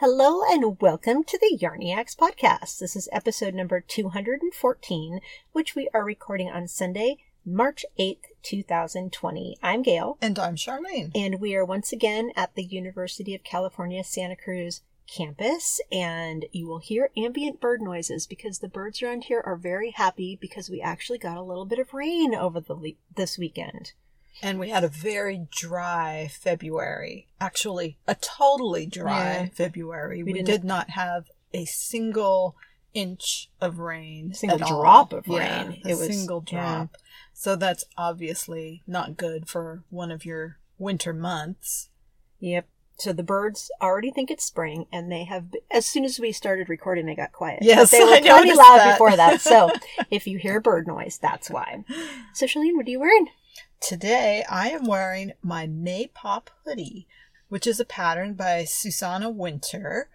Hello and welcome to the Yarniacs podcast. This is episode number 214, which we are recording on Sunday, March 8th, 2020. I'm Gail. And I'm Sharlene. And we are once again at the University of California, Santa Cruz campus. And you will hear ambient bird noises because the birds around here are very happy because we actually got a little bit of rain over the le- this weekend. And we had a very dry February. Actually, a totally dry Yeah. February. We, didn't- did not have a single inch of rain. Single at all. drop of Yeah, rain. a It was- single yeah. drop. So that's obviously not good for one of your winter months. Yep. So the birds already think it's spring, and they have. As soon as we started recording, they got quiet. Yes, but they were I pretty loud that. before that. So if you hear bird noise, that's why. So Sharlene, what are you wearing? Today I am wearing my May Pop hoodie, which is a pattern by Susanna Winter.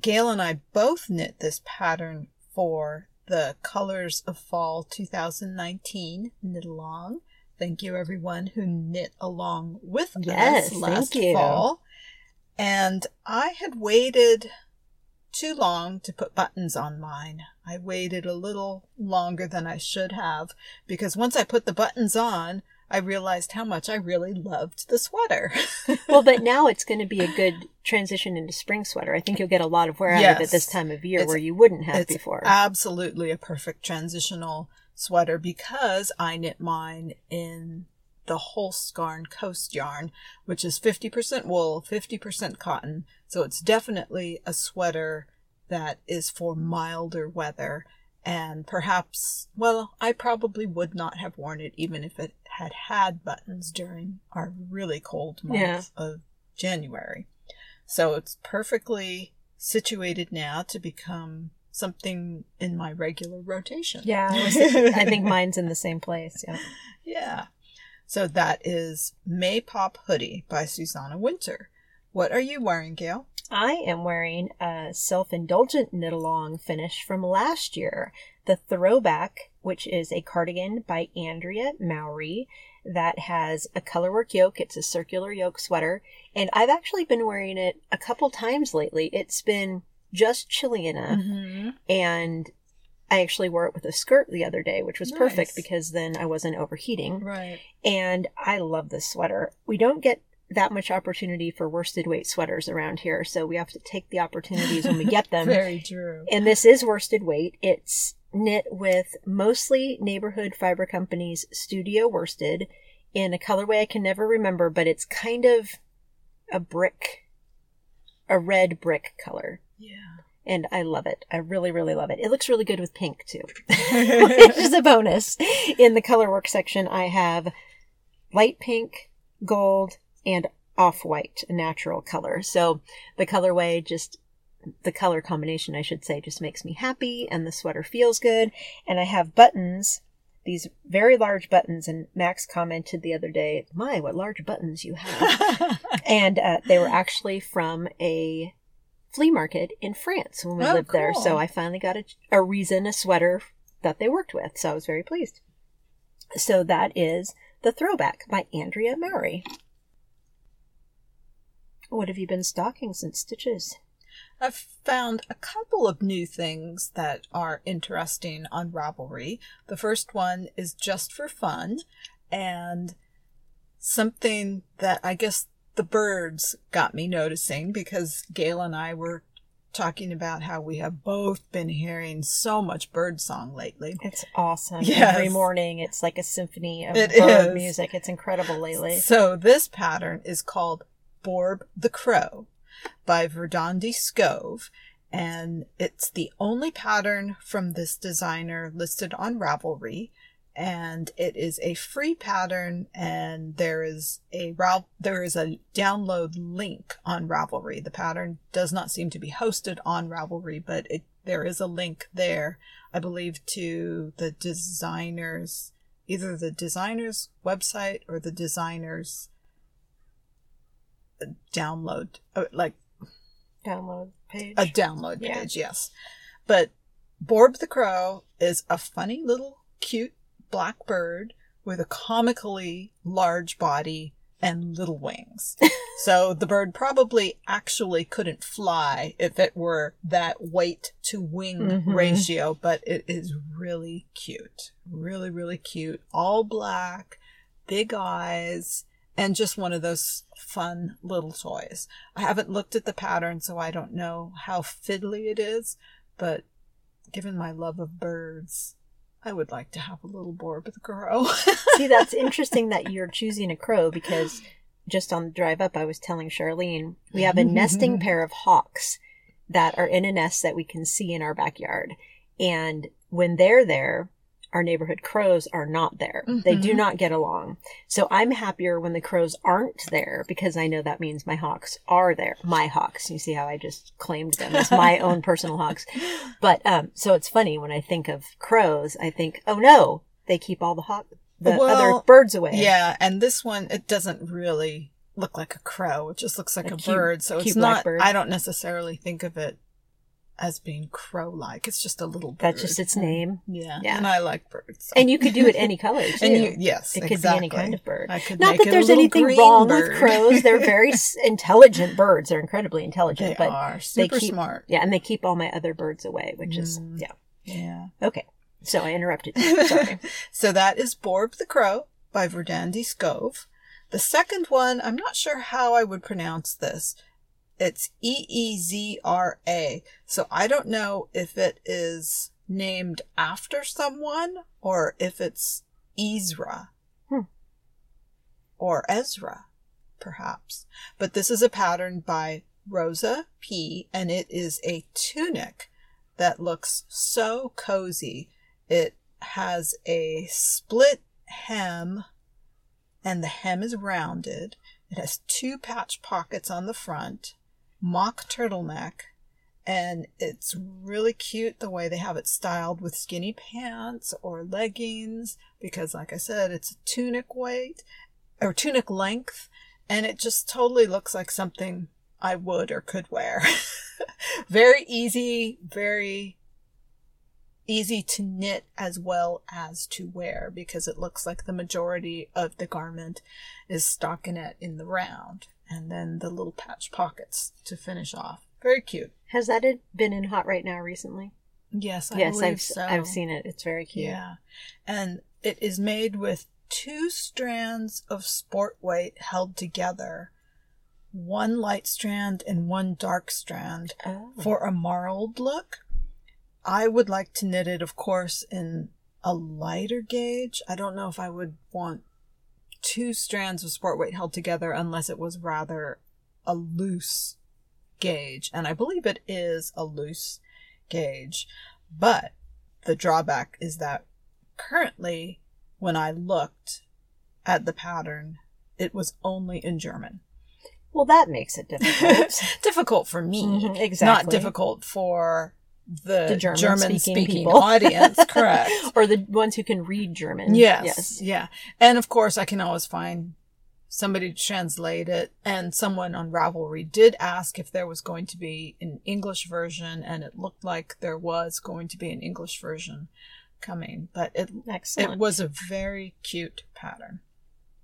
Gail and I both knit this pattern for the Colors of Fall 2019 knit along. Thank you everyone who knit along with Yes, us last fall. And I had waited too long to put buttons on mine. I waited a little longer than I should have because once I put the buttons on, I realized how much I really loved the sweater. Well, but now it's going to be a good transition into spring sweater. I think you'll get a lot of wear out of it this time of year where you wouldn't have it's before. absolutely a perfect transitional sweater because I knit mine in the Holst Garn Coast yarn, which is 50% wool, 50% cotton. So it's definitely a sweater that is for milder weather. And perhaps, well, I probably would not have worn it even if it had had buttons during our really cold month Yeah. of January. So it's perfectly situated now to become something in my regular rotation. yeah, I, think mine's in the same place. Yeah. yeah. So that is May Pop Hoodie by Susanna Winter. What are you wearing, Gail? I am wearing a self indulgent knit along finish from last year, the Throwback, which is a cardigan by Andrea Mowry that has a colorwork yoke. It's a circular yoke sweater, and I've actually been wearing it a couple times lately. It's been just chilly enough, Mm-hmm. and I actually wore it with a skirt the other day, which was Nice. perfect because then I wasn't overheating Right. and I love this sweater. We don't get that much opportunity for worsted weight sweaters around here, so we have to take the opportunities when we get them. Very true. and this is worsted weight. It's knit with mostly neighborhood fiber companies studio worsted in a colorway I can never remember, but it's kind of a brick, a red brick color. Yeah. And I love it. I really, really love it. It looks really good with pink too, which is a bonus. In the color work section, I have light pink, gold, and off white, a natural color. So the colorway just, the color combination, I should say, just makes me happy and the sweater feels good. And I have buttons, these very large buttons. And Max commented the other day, my, what large buttons you have. and uh, they were actually from a flea market in France when we Oh, lived there. So I finally got a, a reason, a sweater that they worked with. So I was very pleased. So that is The Throwback by Andrea Mowry. What have you been stocking since Stitches? I've found a couple of new things that are interesting on Ravelry. The first one is just for fun and something that I guess the birds got me noticing because Gail and I were talking about how we have both been hearing so much bird song lately. It's awesome. Yes. Every morning it's like a symphony of It bird is. music. It's incredible lately. So this pattern is called Borb the Crow by Verdandi Scove. And it's the only pattern from this designer listed on Ravelry. And it is a free pattern and there is a there is a download link on Ravelry. The pattern does not seem to be hosted on Ravelry, but it, there is a link there, I believe, to the designer's either the designer's website or the designer's download uh, like Download page. a download Yeah. page yes but borb the crow is a funny little cute black bird with a comically large body and little wings. so the bird probably actually couldn't fly if it were that weight to wing Mhm. ratio, but it is really cute. Really, really cute. All black, big eyes, and just one of those fun little toys. I haven't looked at the pattern, so I don't know how fiddly it is, but given my love of birds, I would like to have a little Borb the crow. See, that's interesting that you're choosing a crow because just on the drive up, I was telling Sharlene we have a nesting pair of hawks that are in a nest that we can see in our backyard. And when they're there, our neighborhood crows are not there. They do Mhm. not get along. So I'm happier when the crows aren't there because I know that means my hawks are there. My hawks. You see how I just claimed them as my own personal hawks. But um, so it's funny when I think of crows, I think, oh no, they keep all the hawk, the Well, other birds away. yeah, and this one, it doesn't really look like a crow. It just looks like A a, cute- bird. So it's not, bird. I don't necessarily think of it as being crow like. It's just a little bird. That's just its name. Yeah. Yeah. And I like birds. so- And you could do it any color too. And you, yes, it could exactly. be any kind of bird. I could Not that there's anything wrong bird. with crows. They're very intelligent birds. They're incredibly intelligent, They but are they super keep smart. yeah, and they keep all my other birds away, which is Mm. yeah. Yeah. Okay. So I interrupted you. Sorry. so that is Borb the Crow by Verdandi Scove. The second one, I'm not sure how I would pronounce this. It's E E Z R A. So I don't know if it is named after someone or if it's Ezra. Hmm. Or Ezra, perhaps. But this is a pattern by Rosa P. and it is a tunic that looks so cozy. It has a split hem and the hem is rounded. It has two patch pockets on the front, mock turtleneck, and it's really cute the way they have it styled with skinny pants or leggings because like I said, it's a tunic weight or tunic length and it just totally looks like something I would or could wear. very easy, very easy to knit as well as to wear because it looks like the majority of the garment is stockinette in the round and then the little patch pockets to finish off. Very cute. Has that been in hot right now recently? Yes, I yes, believe I've so. I've seen it. It's very cute. Yeah. And it is made with two strands of sport weight held together. One light strand and one dark strand Oh. for a marled look. I would like to knit it, of course, in a lighter gauge. I don't know if I would want two strands of sport weight held together unless it was rather a loose gauge. And I believe it is a loose gauge. But the drawback is that currently, when I looked at the pattern, it was only in German. Well, that makes it difficult. difficult for me, Mhm, not difficult for the, The German, German-speaking speaking audience. Correct. or the ones who can read German. Yes, Yes. Yeah. And of course, I can always find somebody to translate it. And someone on Ravelry did ask if there was going to be an English version, and it looked like there was going to be an English version coming. But it Excellent. it was a very cute pattern.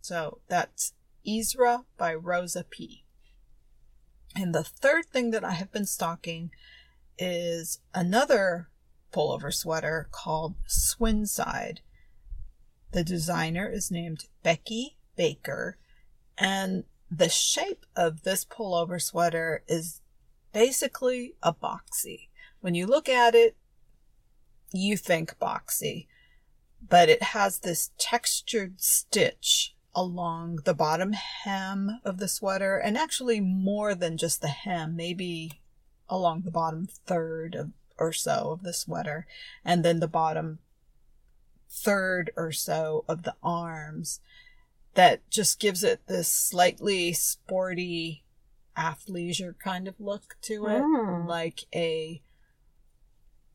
So that's Isra by Rosa P. And the third thing that I have been stocking is another pullover sweater called Swinside. The designer is named Becky Baker, and the shape of this pullover sweater is basically a boxy. When you look at it, you think boxy, but it has this textured stitch along the bottom hem of the sweater, and actually more than just the hem, maybe along the bottom third of, or so of the sweater, and then the bottom third or so of the arms that just gives it this slightly sporty athleisure kind of look to it Mm. like a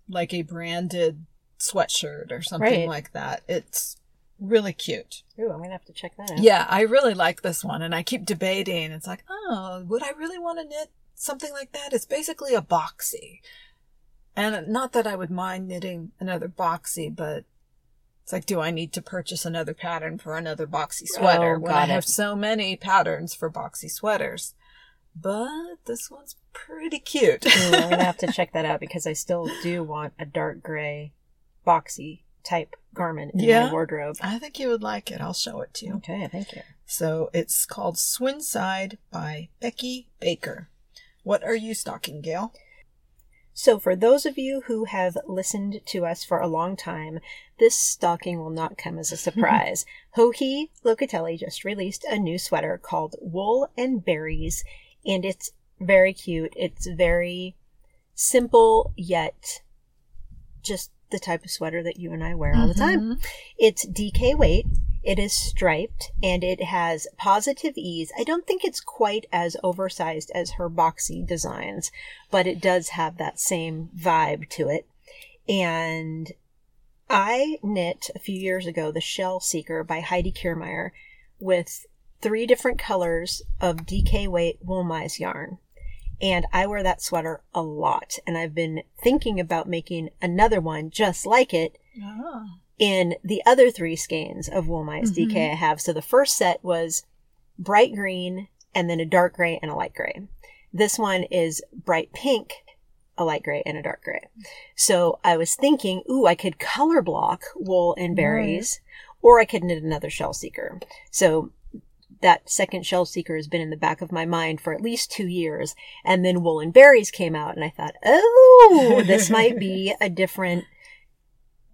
like a branded sweatshirt or something Right. like that it's really cute Ooh, I'm gonna have to check that out. yeah i really like this one and i keep debating it's like oh would i really want to knit something like that it's basically a boxy and not that i would mind knitting another boxy but It's like, do I need to purchase another pattern for another boxy oh, sweater Oh, when I it. have so many patterns for boxy sweaters? But this one's pretty cute. Ooh, I'm gonna have to check that out because I still do want a dark gray, boxy type garment in Yeah. my wardrobe. I think you would like it. I'll show it to you. Okay, thank you. So it's called Swinside by Becky Baker. What are you stocking, Gail? So, for those of you who have listened to us for a long time, this stocking will not come as a surprise. Joji Locatelli just released a new sweater called Wool and Berries, and it's very cute. It's very simple, yet just the type of sweater that you and I wear all the time. Mm-hmm. It's DK weight. It is striped and it has positive ease. I don't think it's quite as oversized as her boxy designs, but it does have that same vibe to it. And I knit a few years ago the Shell Seeker by Heidi Kirrmaier with three different colors of DK weight woolmice yarn. And I wear that sweater a lot. And I've been thinking about making another one just like it Ah. In the other three skeins of wool mice Mhm. DK I have. So the first set was bright green and then a dark gray and a light gray. This one is bright pink, a light gray and a dark gray. So I was thinking, ooh, I could color block wool and berries, or I could knit another shell seeker. So that second shell seeker has been in the back of my mind for at least two years. And then wool and berries came out and I thought, oh, this might be a different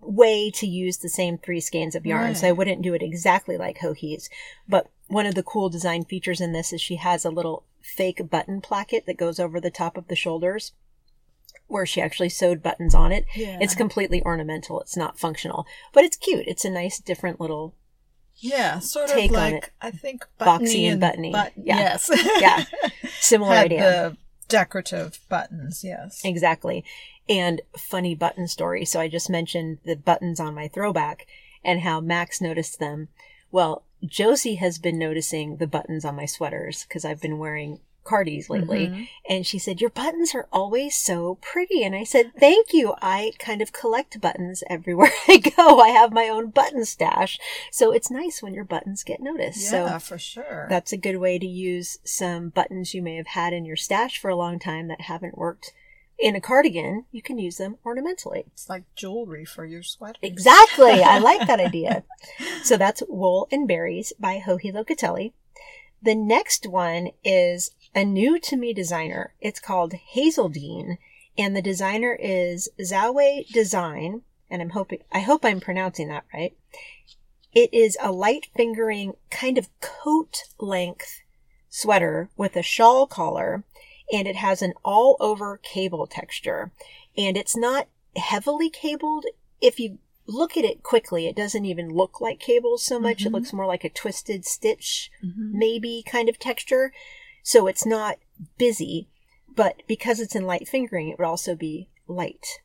way to use the same three skeins of yarn. So I wouldn't do it exactly like Joji's. But one of the cool design features in this is she has a little fake button placket that goes over the top of the shoulders where she actually sewed buttons on it. Yeah. It's completely ornamental. It's not functional, but it's cute. It's a nice different little yeah, sort take of on like it. I think Boxy buttony and buttony. But, Yeah. Yes. Yeah. similar idea. the decorative buttons. Yes. Exactly. And funny button story. So I just mentioned the buttons on my throwback and how Max noticed them. Well, Josie has been noticing the buttons on my sweaters because I've been wearing cardies lately. Mhm. And she said, Your buttons are always so pretty. And I said, Thank you. I kind of collect buttons everywhere I go. I have my own button stash. So it's nice when your buttons get noticed. Yeah, So for sure. that's a good way to use some buttons you may have had in your stash for a long time that haven't worked in a cardigan. You can use them ornamentally. it's like jewelry for your sweater. Exactly. I like that idea. So that's Wool and Berries by Joji Locatelli. The next one is a new to me designer. It's called Hazeldean, and the designer is Zawe Design, and I'm hoping I hope I'm pronouncing that right. It is a light fingering kind of coat length sweater with a shawl collar, and it has an all over cable texture. And it's not heavily cabled. If you look at it quickly, it doesn't even look like cables so much. It Mhm. looks more like a twisted stitch, Mhm. maybe kind of texture. So it's not busy, but because it's in light fingering, it would also be light.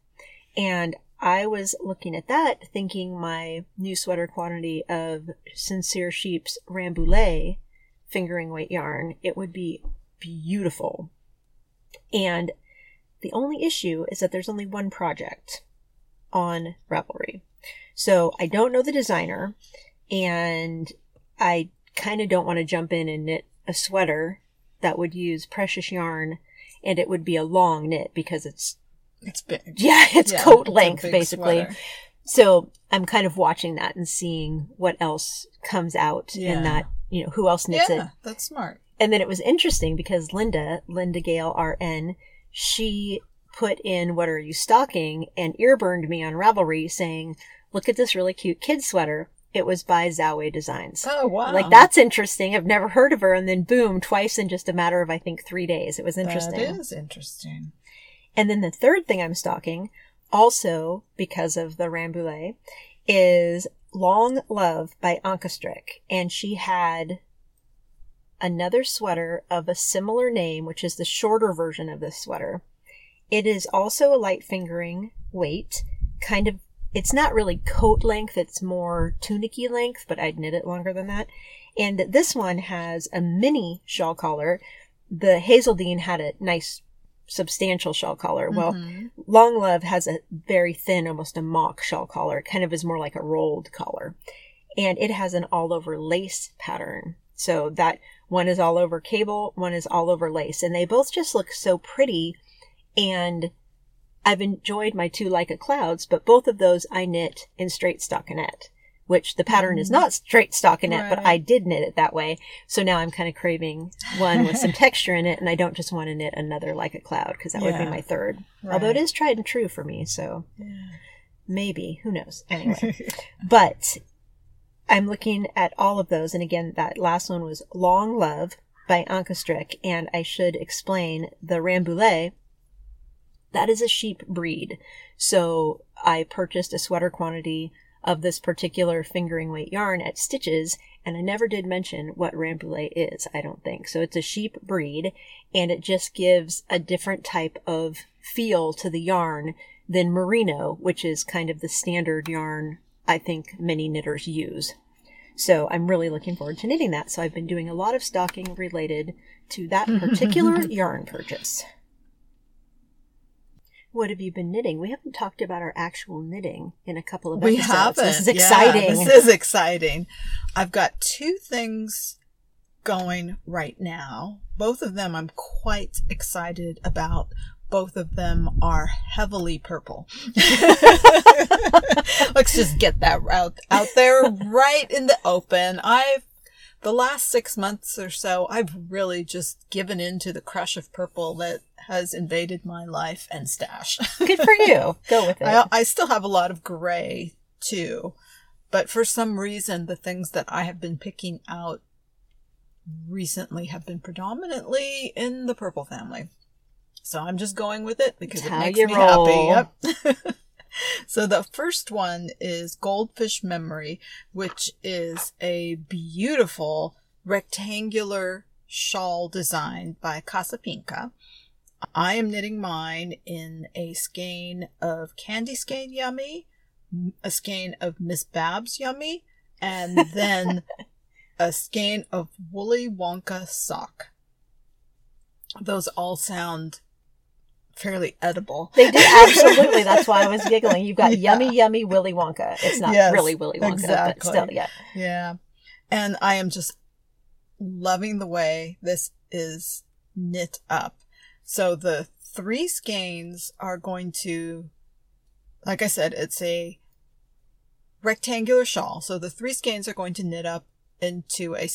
And I was looking at that thinking my new sweater quantity of Sincere Sheep's Rambouillet fingering weight yarn, it would be beautiful. And the only issue is that there's only one project on Ravelry. So I don't know the designer and I kind of don't want to jump in and knit a sweater that would use precious yarn and it would be a long knit because it's It's big. yeah, it's Yeah, coat it's length basically. sweater. So I'm kind of watching that and seeing what else comes out Yeah. in that, you know, who else knits it. Yeah, that's smart. And then it was interesting because Linda, Linda Gale RN, she put in what are you stocking and ear burned me on Ravelry saying, look at this really cute kid sweater. It was by Zawe Designs. Oh wow! Like that's interesting. I've never heard of her. And then boom, twice in just a matter of, I think, three days. It was interesting. That is interesting. And then the third thing I'm stalking, also because of the Rambouillet, is Long Love by Ankestrick. And she had another sweater of a similar name, which is the shorter version of this sweater. It is also a light fingering weight, kind of, it's not really coat length, it's more tunicky length, but I'd knit it longer than that. And this one has a mini shawl collar. The Hazeldean had a nice substantial shawl collar. Well, Mhm. Long Love has a very thin, almost a mock shawl collar. It kind of is more like a rolled collar. And it has an all over lace pattern. So that one is all over cable, one is all over lace. And they both just look so pretty. And I've enjoyed my two Leica clouds, but both of those I knit in straight stockinette, which the pattern is mm. not straight stockinette, but I did knit it that way. So now I'm kind of craving one with some texture in it, and I don't just want to knit another Leica cloud because that would be my third. Although it is tried and true for me, so Yeah. maybe who knows. Anyway, but I'm looking at all of those, and again, that last one was Long Love by Ankestrick, and I should explain the Rambouillet. That is a sheep breed, so I purchased a sweater quantity of this particular fingering weight yarn at Stitches, and I never did mention what Rambouillet is. I don't think so. It's a sheep breed, and it just gives a different type of feel to the yarn than merino, which is kind of the standard yarn I think many knitters use. So I'm really looking forward to knitting that. So I've been doing a lot of stocking related to that particular yarn purchase. What have you been knitting? We haven't talked about our actual knitting in a couple of episodes. We haven't. This is Yeah, exciting. this is exciting. I've got two things going right now. Both of them I'm quite excited about. Both of them are heavily purple. Let's just get that out out there right in the open. I've the last six months or so, I've really just given in to the crush of purple that has invaded my life and stash. Good for you. Go with it. I, I still have a lot of gray too, but for some reason, the things that I have been picking out recently have been predominantly in the purple family. So I'm just going with it because It's it makes me roll. happy. Yep. so the first one is Goldfish Memory, which is a beautiful rectangular shawl design by Casapinka. I am knitting mine in a skein of Candy Skein Yummy, a skein of Miss Babs Yummy, and then a skein of Woolly Wonka Sock. Those all sound fairly edible. They do absolutely. That's why I was giggling. You've got Yeah. yummy, yummy Willy Wonka. It's not Yes, really Willy Wonka, exactly. but still, yeah. Yeah. And I am just loving the way this is knit up. So the three skeins are going to, like I said, it's a rectangular shawl. So the three skeins are going to knit up into a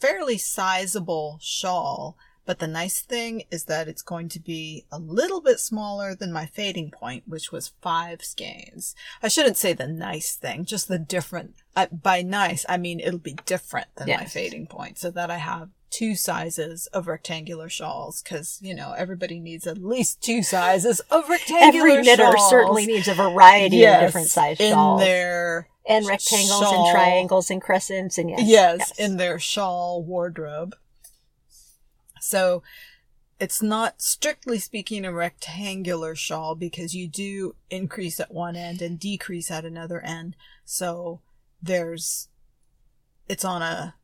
fairly sizable shawl. But the nice thing is that it's going to be a little bit smaller than my fading point, which was five skeins. I shouldn't say the nice thing, just the different. I, by nice, I mean it'll be different than my fading point, so that I have two sizes of rectangular shawls, because you know everybody needs at least two sizes of rectangular. Every knitter shawls. certainly needs a variety Yes, of different size shawls in their and rectangles shawl. and triangles and crescents and yes. yes, in their shawl wardrobe. So it's not strictly speaking a rectangular shawl because you do increase at one end and decrease at another end. So there's it's on a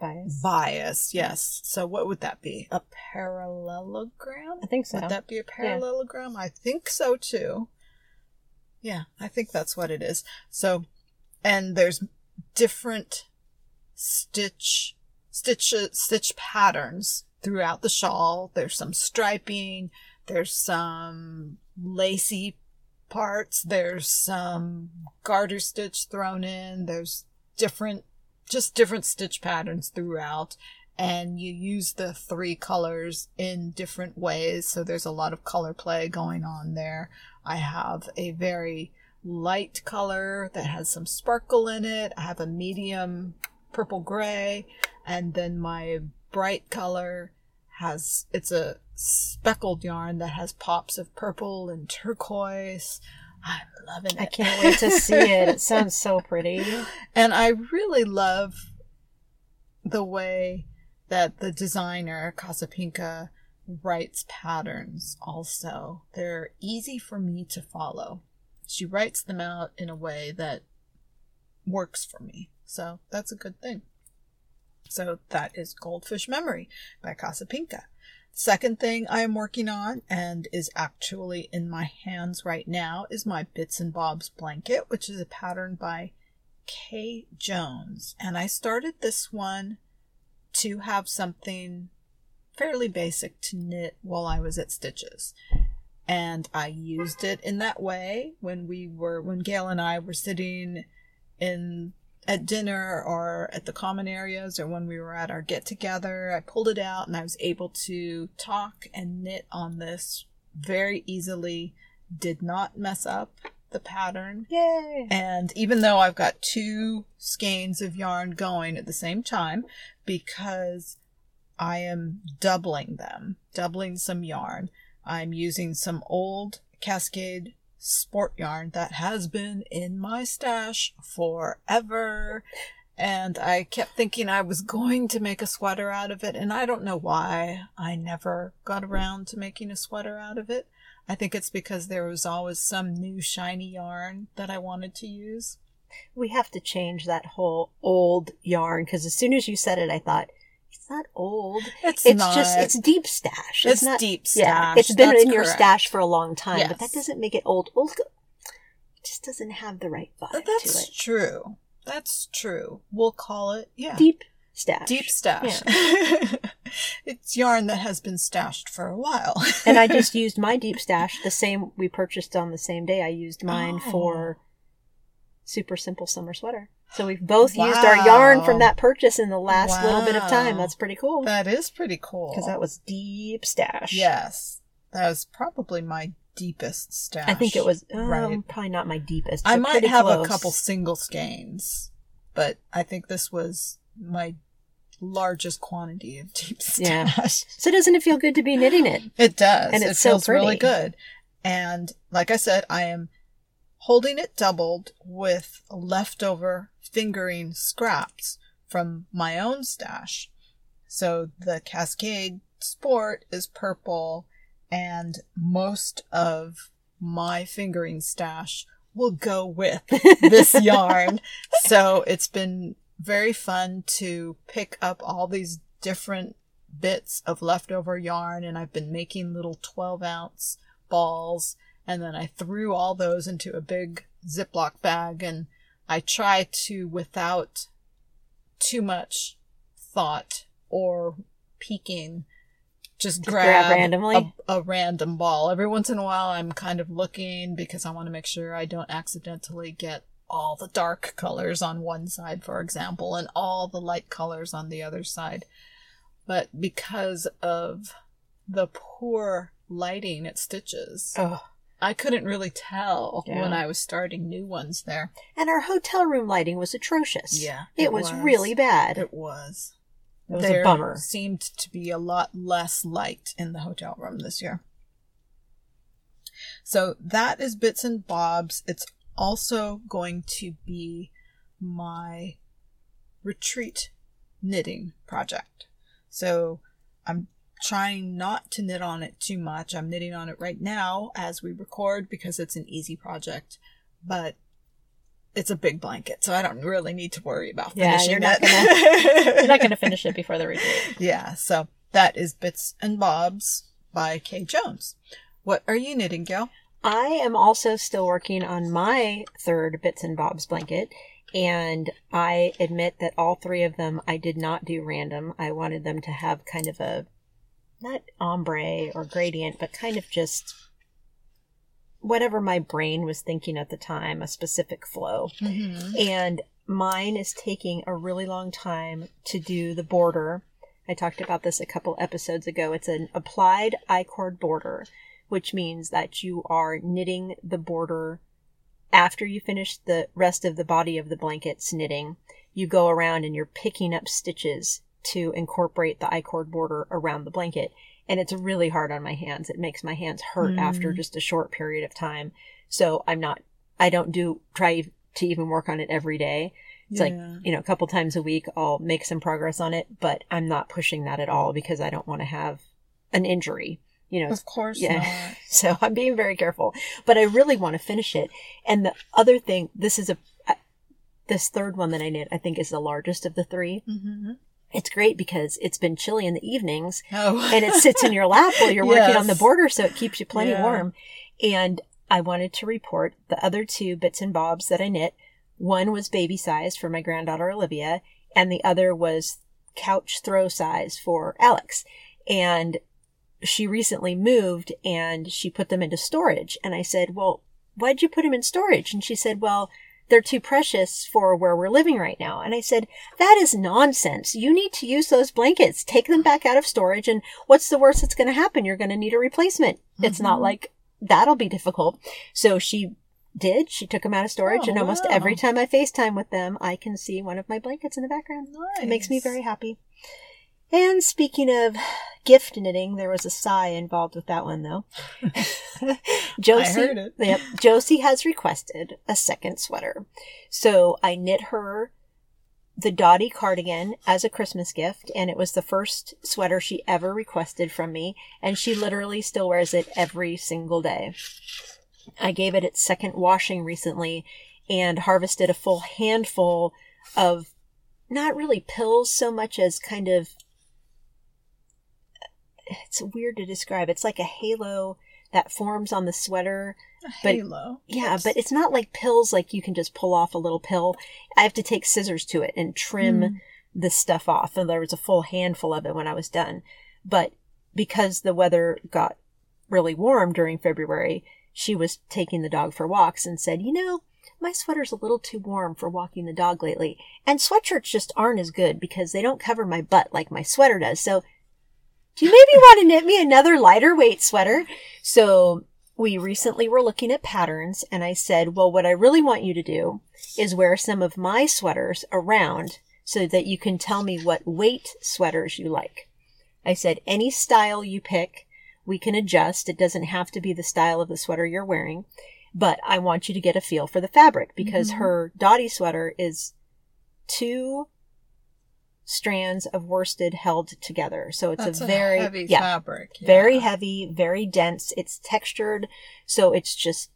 Bias. bias, yes. So what would that be? A parallelogram? I think so. Would that be a parallelogram? I think so too. Yeah, I think that's what it is. So, and there's different stitch, stitch, stitch patterns throughout the shawl. There's some striping. There's some lacy parts. There's some garter stitch thrown in. There's different, just different stitch patterns throughout and you use the three colors in different ways. So there's a lot of color play going on there. I have a very light color that has some sparkle in it. I have a medium purple gray, and then my bright color has it's a speckled yarn that has pops of purple and turquoise. I'm loving it. I can't wait to see it. It sounds so pretty. And I really love the way that the designer, Casapinka, writes patterns also. They're easy for me to follow. She writes them out in a way that works for me. So that's a good thing. So that is Goldfish Memory by Casapinka. Second thing I am working on and is actually in my hands right now is my Bits and Bobs blanket, which is a pattern by Kay Jones. And I started this one to have something fairly basic to knit while I was at Stitches. And I used it in that way when we were, when Gail and I were sitting in at dinner or at the common areas or when we were at our get together. I pulled it out and I was able to talk and knit on this very easily. Did not mess up the pattern. Yay! And even though I've got two skeins of yarn going at the same time, because I am doubling them, doubling some yarn, I'm using some old Cascade sport yarn that has been in my stash forever. And I kept thinking I was going to make a sweater out of it, and I don't know why I never got around to making a sweater out of it. I think it's because there was always some new shiny yarn that I wanted to use. We have to change that whole old yarn because as soon as you said it, I thought it's not old. It's, It's not. just it's deep stash. It's not deep Yeah, stash, it's been that's in your stash for a long time, but that doesn't make it old. Old it just doesn't have the right vibe that's true. That's true. We'll call it yeah. Deep stash. Deep stash. it's yarn that has been stashed for a while. and I just used my deep stash, the same we purchased on the same day. I used mine Oh. for super simple summer sweater. So we've both used our yarn from that purchase in the last little bit of time. That's pretty cool. that is pretty cool. Because that was deep stash. Yes. That was probably my deepest stash. I think it was um, Right. probably not my deepest. I might have close. a couple single skeins, but I think this was my largest quantity of deep Yeah. stash. So doesn't it feel good to be knitting it? It does. And it so feels really good. And like I said, I am holding it doubled with leftover fingering scraps from my own stash. So the Cascade Sport is purple and most of my fingering stash will go with this yarn. So it's been very fun to pick up all these different bits of leftover yarn and I've been making little 12 ounce balls and then I threw all those into a big Ziploc bag and I try to without too much thought or peeking just, Just grab grab, randomly? A, a random ball. Every once in a while I'm kind of looking because I want to make sure I don't accidentally get all the dark colors on one side, for example, and all the light colors on the other side. But because of the poor lighting at Stitches, Oh. I couldn't really tell Yeah. when I was starting new ones there. And our hotel room lighting was atrocious. Yeah, It, it was, was. really bad. It was. It was a there bummer. seemed to be a lot less light in the hotel room this year. So that is bits and bobs. It's also going to be my retreat knitting project. So I'm trying not to knit on it too much. I'm knitting on it right now as we record because it's an easy project, but it's a big blanket, so I don't really need to worry about Yeah, finishing you're not it. You're not going to finish it before the retreat. Yeah, so that is Bits and Bobs by Kay Jones. What are you knitting, Gail? I am also still working on my third Bits and Bobs blanket, and I admit that all three of them I did not do random. I wanted them to have kind of a not ombre or gradient, but kind of just whatever my brain was thinking at the time, a specific flow. Mm-hmm. And mine is taking a really long time to do the border. I talked about this a couple episodes ago. It's an applied I-cord border, which means that you are knitting the border after you finish the rest of the body of the blanket's knitting. You go around and you're picking up stitches to incorporate the I-cord border around the blanket. And it's really hard on my hands. It makes my hands hurt Mm. after just a short period of time. So I'm not, I don't do, try to even work on it every day. It's like, you know, a couple times a week I'll make some progress on it, but I'm not pushing that at all because I don't want to have an injury. You know, Of course Yeah. not. so I'm being very careful, but I really want to finish it. And the other thing, this is a this third one that I knit, I think is the largest of the three. Mm-hmm. It's great because it's been chilly in the evenings Oh. and it sits in your lap while you're working on the border, so it keeps you plenty Yeah. warm. And I wanted to report the other two bits and bobs that I knit. One was baby size for my granddaughter Olivia, and the other was couch throw size for Alex. And she recently moved and she put them into storage. And I said, Well, why'd you put them in storage? And she said, Well, they're too precious for where we're living right now. And I said, that is nonsense. You need to use those blankets. Take them back out of storage. And what's the worst that's going to happen? You're going to need a replacement. It's not Mhm. like that'll be difficult. So she did. She took them out of storage. Oh, and almost wow. every time I FaceTime with them, I can see one of my blankets in the background. It makes me very happy. And speaking of gift knitting, there was a sigh involved with that one though. Josie, I heard it. Yep, Josie has requested a second sweater. So I knit her the Dottie cardigan as a Christmas gift, and it was the first sweater she ever requested from me, and she literally still wears it every single day. I gave it its second washing recently and harvested a full handful of not really pills so much as kind of it's weird to describe. It's like a halo that forms on the sweater. A But- halo. Yeah, Yes. but it's not like pills like you can just pull off a little pill. I have to take scissors to it and trim Mm. the stuff off. And there was a full handful of it when I was done. But because the weather got really warm during February, she was taking the dog for walks and said, You know, my sweater's a little too warm for walking the dog lately. And sweatshirts just aren't as good because they don't cover my butt like my sweater does. So, do you maybe want to knit me another lighter weight sweater? So, we recently were looking at patterns and I said, well, what I really want you to do is wear some of my sweaters around so that you can tell me what weight sweaters you like. I said, any style you pick, we can adjust. It doesn't have to be the style of the sweater you're wearing, but I want you to get a feel for the fabric because Mhm. her Dottie sweater is two strands of worsted held together. So it's That's a very, heavy yeah, fabric. yeah. very heavy, very dense. It's textured, so it's just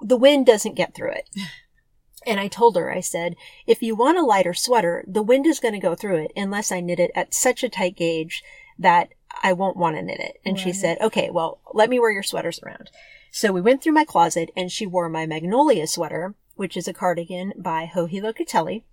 the wind doesn't get through it. And I told her, I said, if you want a lighter sweater, the wind is going to go through it unless I knit it at such a tight gauge that I won't want to knit it. And she said, okay, well, let me wear your sweaters around. So we went through my closet and she wore my Magnolia sweater, which is a cardigan by Joji Locatelli,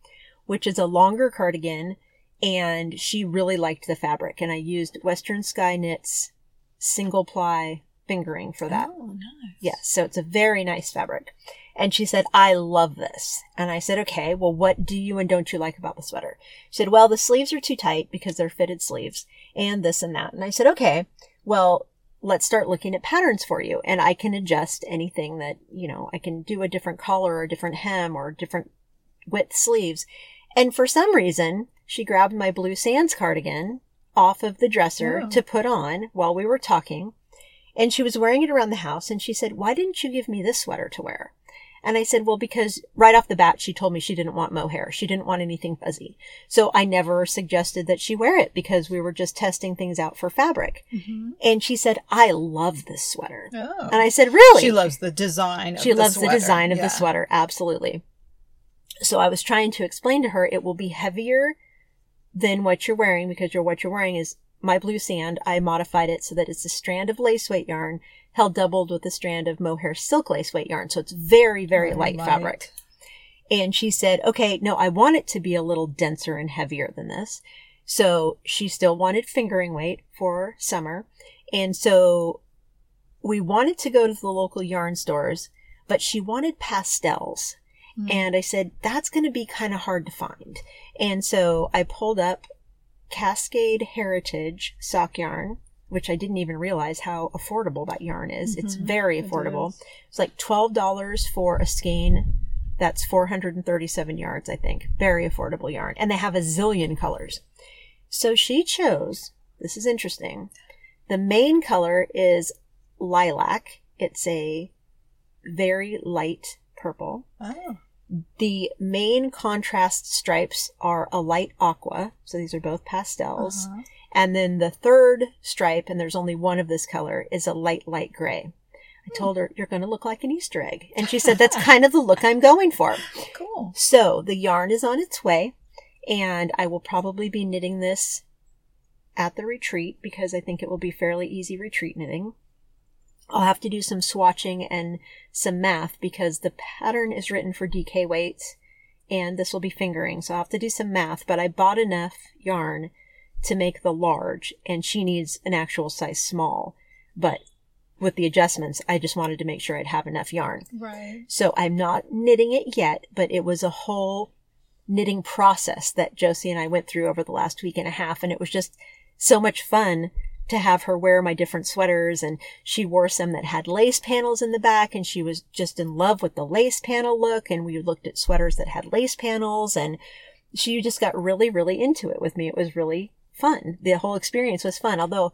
which is a longer cardigan. And she really liked the fabric. And I used Western Sky Knits single ply fingering for that. Oh, nice. Yes, so it's a very nice fabric. And she said, I love this. And I said, okay, well, what do you and don't you like about the sweater? She said, well, the sleeves are too tight because they're fitted sleeves and this and that. And I said, okay, well, let's start looking at patterns for you. And I can adjust anything that, you know, I can do a different collar or a different hem or different width sleeves. And for some reason, she grabbed my blue sands cardigan off of the dresser Oh. to put on while we were talking. And she was wearing it around the house and she said, why didn't you give me this sweater to wear? And I said, well, because right off the bat, she told me she didn't want mohair. She didn't want anything fuzzy. So I never suggested that she wear it because we were just testing things out for fabric. Mhm. And she said, I love this sweater. Oh. And I said, really? She loves the design. Of she the loves sweater. the design of Yeah. the sweater. Absolutely. So I was trying to explain to her it will be heavier than what you're wearing because your what you're wearing is my blue sand. I modified it so that it's a strand of lace weight yarn held doubled with a strand of mohair silk lace weight yarn. So it's very, very light light. fabric. And she said, okay, no, I want it to be a little denser and heavier than this. So she still wanted fingering weight for summer. And so we wanted to go to the local yarn stores, but she wanted pastels. Mm. And I said, that's going to be kind of hard to find. And so I pulled up Cascade Heritage sock yarn, which I didn't even realize how affordable that yarn is. It's Mhm, very affordable. is. It's like $12 for a skein. That's 437 yards, I think. Very affordable yarn. And they have a zillion colors. So she chose, this is interesting. The main color is lilac. It's a very light purple. Oh. The main contrast stripes are a light aqua. So these are both pastels. Uh-huh. And then the third stripe, and there's only one of this color, is a light, light gray. I told her, you're going to look like an Easter egg. And she said, that's kind of the look I'm going for. Cool. So the yarn is on its way And I will probably be knitting this at the retreat because I think it will be fairly easy retreat knitting. I'll have to do some swatching and some math because the pattern is written for DK weights and this will be fingering. So I'll have to do some math, but I bought enough yarn to make the large and she needs an actual size small. But with the adjustments, I just wanted to make sure I'd have enough yarn. Right. So I'm not knitting it yet, but it was a whole knitting process that Josie and I went through over the last week and a half. And it was just so much fun to have her wear my different sweaters. And she wore some that had lace panels in the back and she was just in love with the lace panel look. And we looked at sweaters that had lace panels and she just got really, really into it with me. It was really fun. The whole experience was fun, although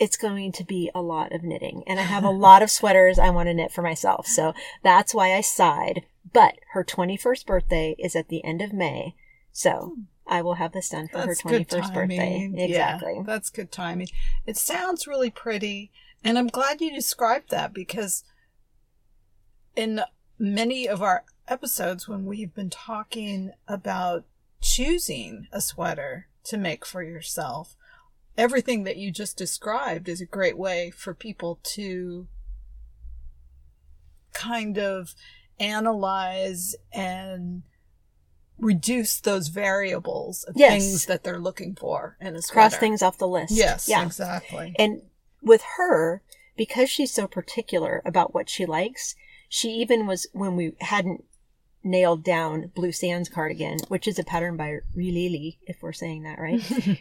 it's going to be a lot of knitting and I have a lot of sweaters I want to knit for myself. So that's why I sighed. But her 21st birthday is at the end of May. So hmm. I will have this done for That's her good 21st birthday. Exactly. Yeah, that's good timing. It sounds really pretty, and I'm glad you described that because in many of our episodes when we've been talking about choosing a sweater to make for yourself, everything that you just described is a great way for people to kind of analyze and reduce those variables of Yes. things that they're looking for in a sweater. Cross things off the list. Yes, Yeah. exactly. And with her, because she's so particular about what she likes, she even was, when we hadn't nailed down Blue Sands cardigan, which is a pattern by Rilili, if we're saying that right,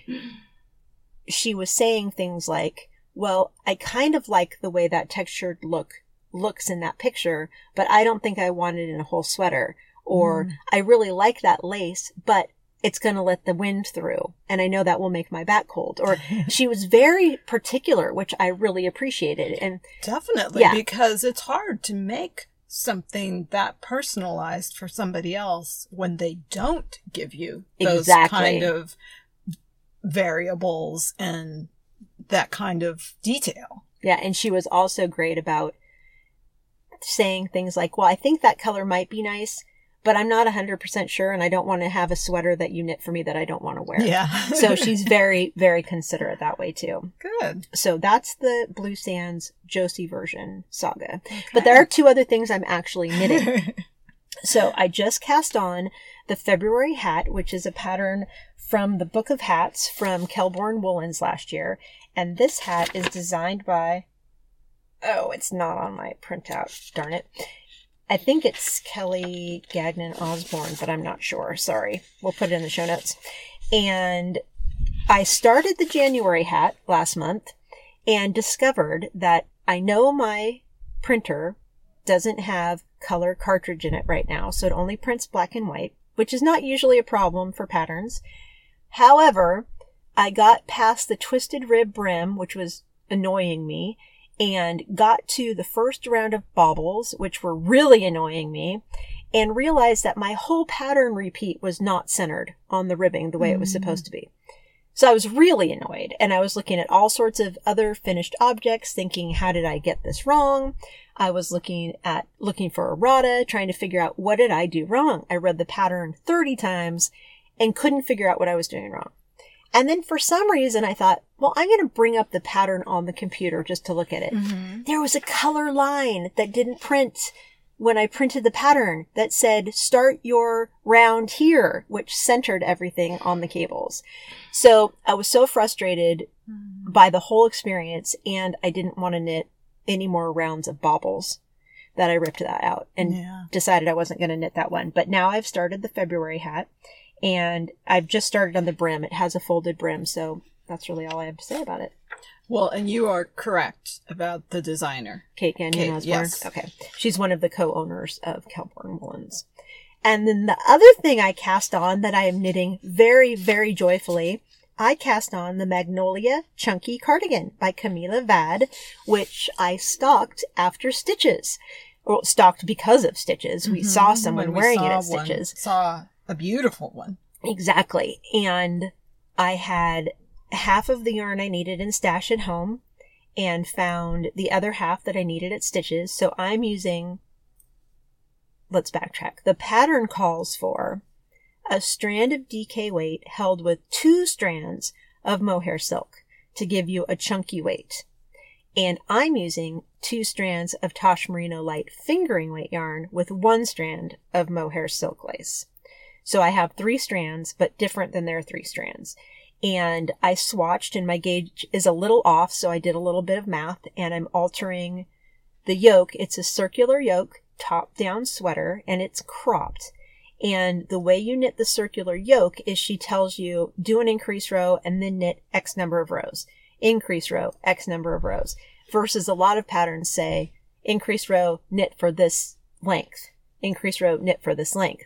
she was saying things like, well, I kind of like the way that textured look looks in that picture, but I don't think I want it in a whole sweater. Or mm. I really like that lace, but it's going to let the wind through. And I know that will make my back cold. Or she was very particular, which I really appreciated. And Definitely, Yeah. because it's hard to make something that personalized for somebody else when they don't give you those Exactly. kind of variables and that kind of detail. yeah, and she was also great about saying things like, well, I think that color might be nice, but I'm not 100% sure. And I don't want to have a sweater that you knit for me that I don't want to wear. Yeah. so she's very, very considerate that way too. good. So that's the Blue Sands Josie version saga. But there are two other things I'm actually knitting. so I just cast on the February hat, which is a pattern from the Book of Hats from Kelbourne Woolens last year. And this hat is designed by, oh, it's not on my printout. Darn it. I think it's Kelly Gagnon Osborne, but I'm not sure. Sorry. We'll put it in the show notes. And I started the January hat last month and discovered that I know my printer doesn't have color cartridge in it right now, so it only prints black and white, which is not usually a problem for patterns. However, I got past the twisted rib brim, which was annoying me, and got to the first round of baubles, which were really annoying me, and realized that my whole pattern repeat was not centered on the ribbing the way it was mm. supposed to be. So I was really annoyed and I was looking at all sorts of other finished objects thinking, how did I get this wrong? I was looking at, looking for errata, trying to figure out what did I do wrong? I read the pattern 30 times and couldn't figure out what I was doing wrong. And then for some reason I thought, well, I'm going to bring up the pattern on the computer just to look at it. Mm-hmm. There was a color line that didn't print when I printed the pattern that said start your round here, which centered everything on the cables. So I was so frustrated mm-hmm. by the whole experience and I didn't want to knit any more rounds of baubles that I ripped that out and Yeah. decided I wasn't going to knit that one. But now I've started the February hat and I've just started on the brim. It has a folded brim. So that's really all I have to say about it. Well, and you are correct about the designer. Kate Gagnon Kate, Osborne. yes. Okay. She's one of the co-owners of Kelbourne Woolens. And then the other thing I cast on that I am knitting very, very joyfully, I cast on the Magnolia Chunky Cardigan by Camilla Vad, which I stocked after stitches. Or stocked because of stitches. We mm-hmm. saw someone we wearing it at one- stitches. Saw a beautiful one. Exactly. And I had half of the yarn I needed in stash at home and found the other half that I needed at Stitches. So I'm using, let's backtrack. The pattern calls for a strand of DK weight held with two strands of mohair silk to give you a chunky weight. And I'm using two strands of Tosh Merino light fingering weight yarn with one strand of mohair silk lace. So I have three strands, but different than their three strands. And I swatched and my gauge is a little off, so I did a little bit of math and I'm altering the yoke. It's a circular yoke, top down sweater, and it's cropped. And the way you knit the circular yoke is she tells you do an increase row and then knit X number of rows. Increase row, X number of rows. Versus a lot of patterns say increase row, knit for this length. Increase row, knit for this length.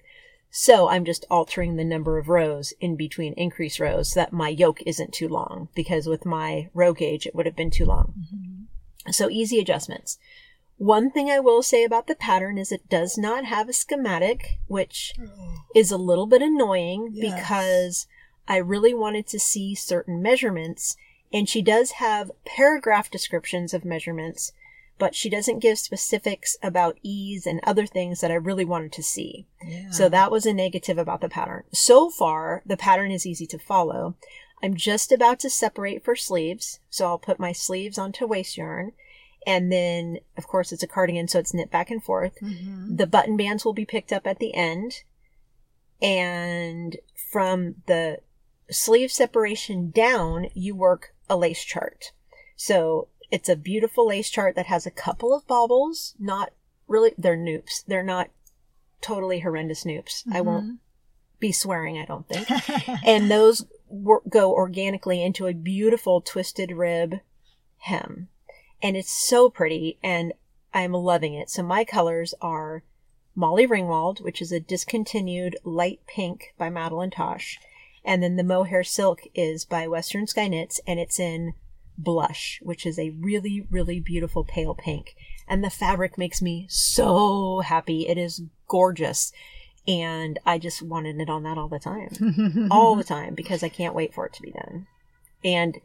So I'm just altering the number of rows in between increase rows so that my yoke isn't too long because with my row gauge it would have been too long. Mm-hmm. So easy adjustments. One thing I will say about the pattern is it does not have a schematic, which oh. is a little bit annoying yes. because I really wanted to see certain measurements and she does have paragraph descriptions of measurements but she doesn't give specifics about ease and other things that I really wanted to see. Yeah. So that was a negative about the pattern. So far, the pattern is easy to follow. I'm just about to separate for sleeves. So I'll put my sleeves onto waste yarn. And then, of course, it's a cardigan, so it's knit back and forth. Mm-hmm. The button bands will be picked up at the end. And from the sleeve separation down, you work a lace chart. So it's a beautiful lace chart that has a couple of baubles, not really, they're nupps. They're not totally horrendous nupps. Mm-hmm. I won't be swearing, I don't think. and those go organically into a beautiful twisted rib hem. And it's so pretty and I'm loving it. So my colors are Molly Ringwald, which is a discontinued light pink by Madelinetosh. And then the mohair silk is by Western Sky Knits and it's in blush, which is a really, really beautiful pale pink. And the fabric makes me so happy. It is gorgeous. And I just want to knit on that all the time. all the time because I can't wait for it to be done. And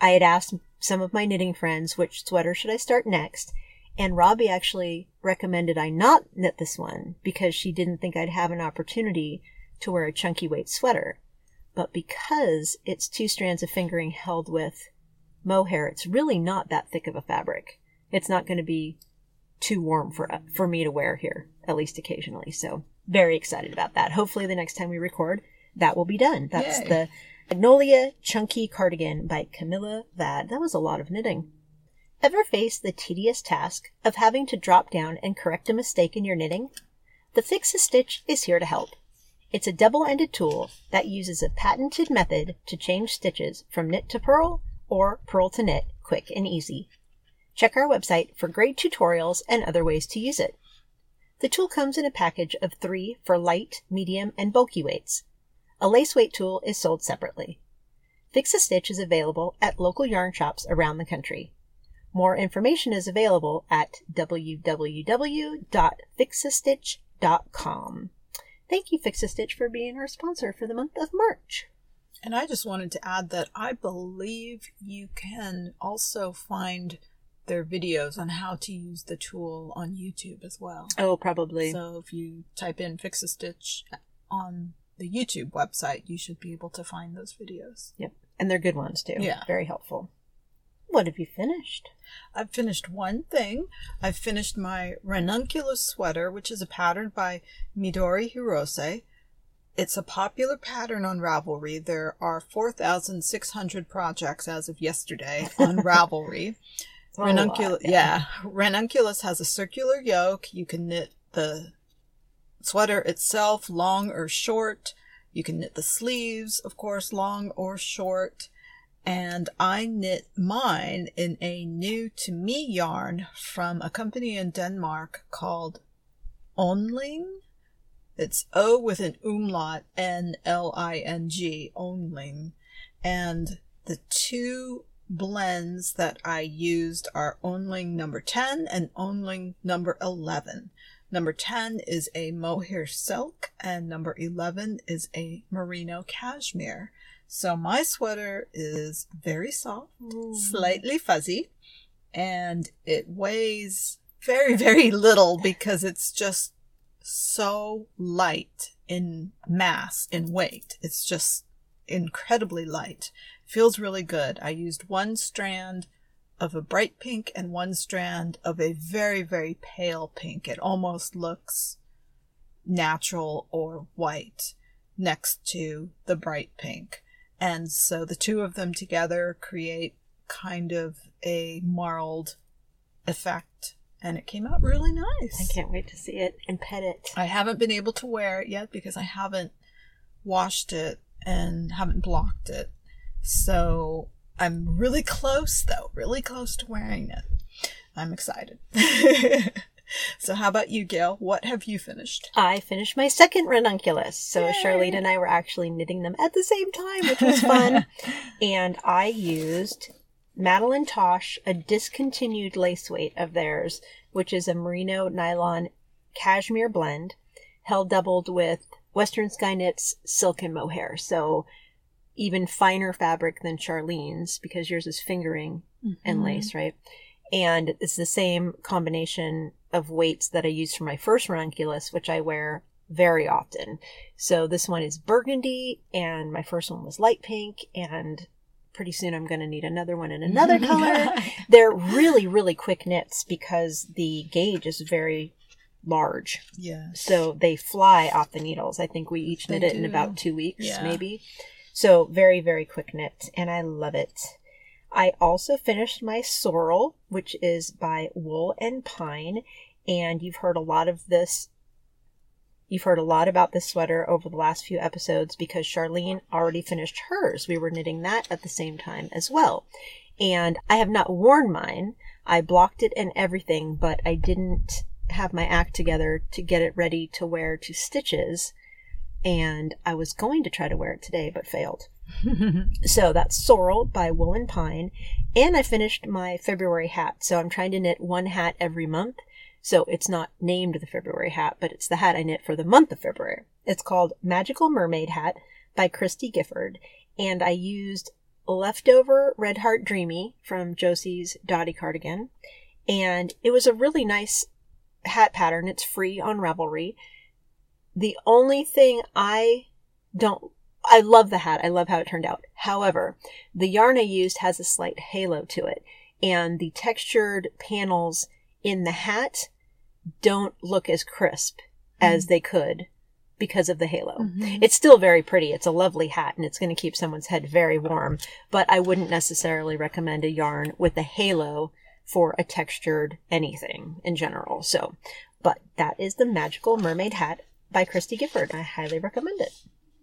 I had asked some of my knitting friends which sweater should I start next. And Robbie actually recommended I not knit this one because she didn't think I'd have an opportunity to wear a chunky weight sweater. But because it's two strands of fingering held with mohair, it's really not that thick of a fabric. It's not going to be too warm for for me to wear here, at least occasionally. So very excited about that. Hopefully, the next time we record, that will be done. That's Yay. the Magnolia Chunky Cardigan by Camilla Vad. That was a lot of knitting. Ever face the tedious task of having to drop down and correct a mistake in your knitting? The Fix a Stitch is here to help. It's a double-ended tool that uses a patented method to change stitches from knit to purl or purl to knit quick and easy. Check our website for great tutorials and other ways to use it. The tool comes in a package of three for light, medium, and bulky weights. A lace weight tool is sold separately. Fix a Stitch is available at local yarn shops around the country. More information is available at www.fixastitch.com. Thank you, Fix a Stitch, for being our sponsor for the month of March. And I just wanted to add that I believe you can also find their videos on how to use the tool on YouTube as well. Oh, probably. So if you type in Fix a Stitch on the YouTube website, you should be able to find those videos. Yep. And they're good ones too. Yeah. Very helpful. What have you finished? I've finished one thing. I've finished my ranunculus sweater, which is a pattern by Midori Hirose. It's a popular pattern on Ravelry. There are 4,600 projects as of yesterday on Ravelry. Ranunculus, yeah. yeah. Ranunculus has a circular yoke. You can knit the sweater itself long or short. You can knit the sleeves, of course, long or short. And I knit mine in a new to me yarn from a company in Denmark called Önling. It's O with an umlaut, N L I N G, Önling. And the two blends that I used are Önling number 10 and Önling number 11. Number 10 is a mohair silk and number 11 is a merino cashmere. So my sweater is very soft, Ooh. slightly fuzzy, and it weighs very, very little because it's just so light in mass, in weight. It's just incredibly light. Feels really good. I used one strand of a bright pink and one strand of a very, very pale pink. It almost looks natural or white next to the bright pink. And so the two of them together create kind of a marled effect. And it came out really nice. I can't wait to see it and pet it. I haven't been able to wear it yet because I haven't washed it and haven't blocked it. So I'm really close though, really close to wearing it. I'm excited. so how about you, Gail? What have you finished? I finished my second ranunculus. So Yay. Sharlene and I were actually knitting them at the same time, which was fun. and I used Madelinetosh, a discontinued lace weight of theirs, which is a merino nylon cashmere blend, held doubled with Western Sky Knits silk and mohair. So even finer fabric than Sharlene's because yours is fingering and mm-hmm. lace, right? And it's the same combination of weights that I used for my first ranunculus, which I wear very often. So this one is burgundy, and my first one was light pink, and pretty soon I'm going to need another one in another color. They're really, really quick knits because the gauge is very large. Yes. So they fly off the needles. I think we each They knit it in about two weeks, Yeah. maybe. So very, very quick knit, and I love it. I also finished my sorrel, which is by Wool and Pine, and you've heard a lot of this. You've heard a lot about this sweater over the last few episodes because Sharlene already finished hers. We were knitting that at the same time as well. And I have not worn mine. I blocked it and everything, but I didn't have my act together to get it ready to wear to stitches. And I was going to try to wear it today, but failed. So that's Sorrel by Wool and Pine. And I finished my February hat. So I'm trying to knit one hat every month. So it's not named the February hat, but it's the hat I knit for the month of February. It's called Magical Mermaid Hat by Christy Gifford. And I used leftover Red Heart Dreamy from Josie's Dotty cardigan. And it was a really nice hat pattern. It's free on Ravelry. The only thing I don't I love the hat. I love how it turned out. However, the yarn I used has a slight halo to it, and the textured panels in the hat don't look as crisp as mm-hmm. they could because of the halo. Mm-hmm. It's still very pretty. It's a lovely hat and it's going to keep someone's head very warm, but I wouldn't necessarily recommend a yarn with a halo for a textured anything in general. So, but that is the Magical Mermaid Hat by Christy Gifford. I highly recommend it.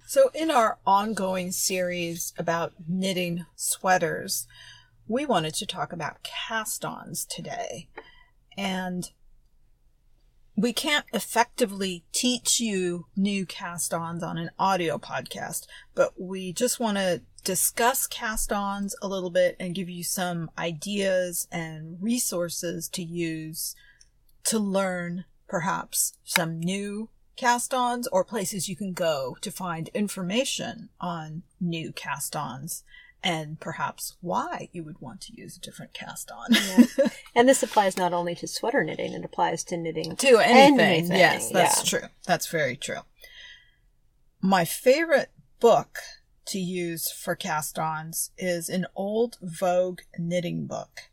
So, in our ongoing series about knitting sweaters, we wanted to talk about cast ons today. And we can't effectively teach you new cast ons on an audio podcast, but we just want to discuss cast ons a little bit and give you some ideas and resources to use to learn perhaps some new cast ons or places you can go to find information on new cast ons and perhaps why you would want to use a different cast on. And this applies not only to sweater knitting, it applies to knitting to anything. Anything, Yes, that's yeah. true. That's very true. My favorite book to use for cast ons is an old Vogue knitting book.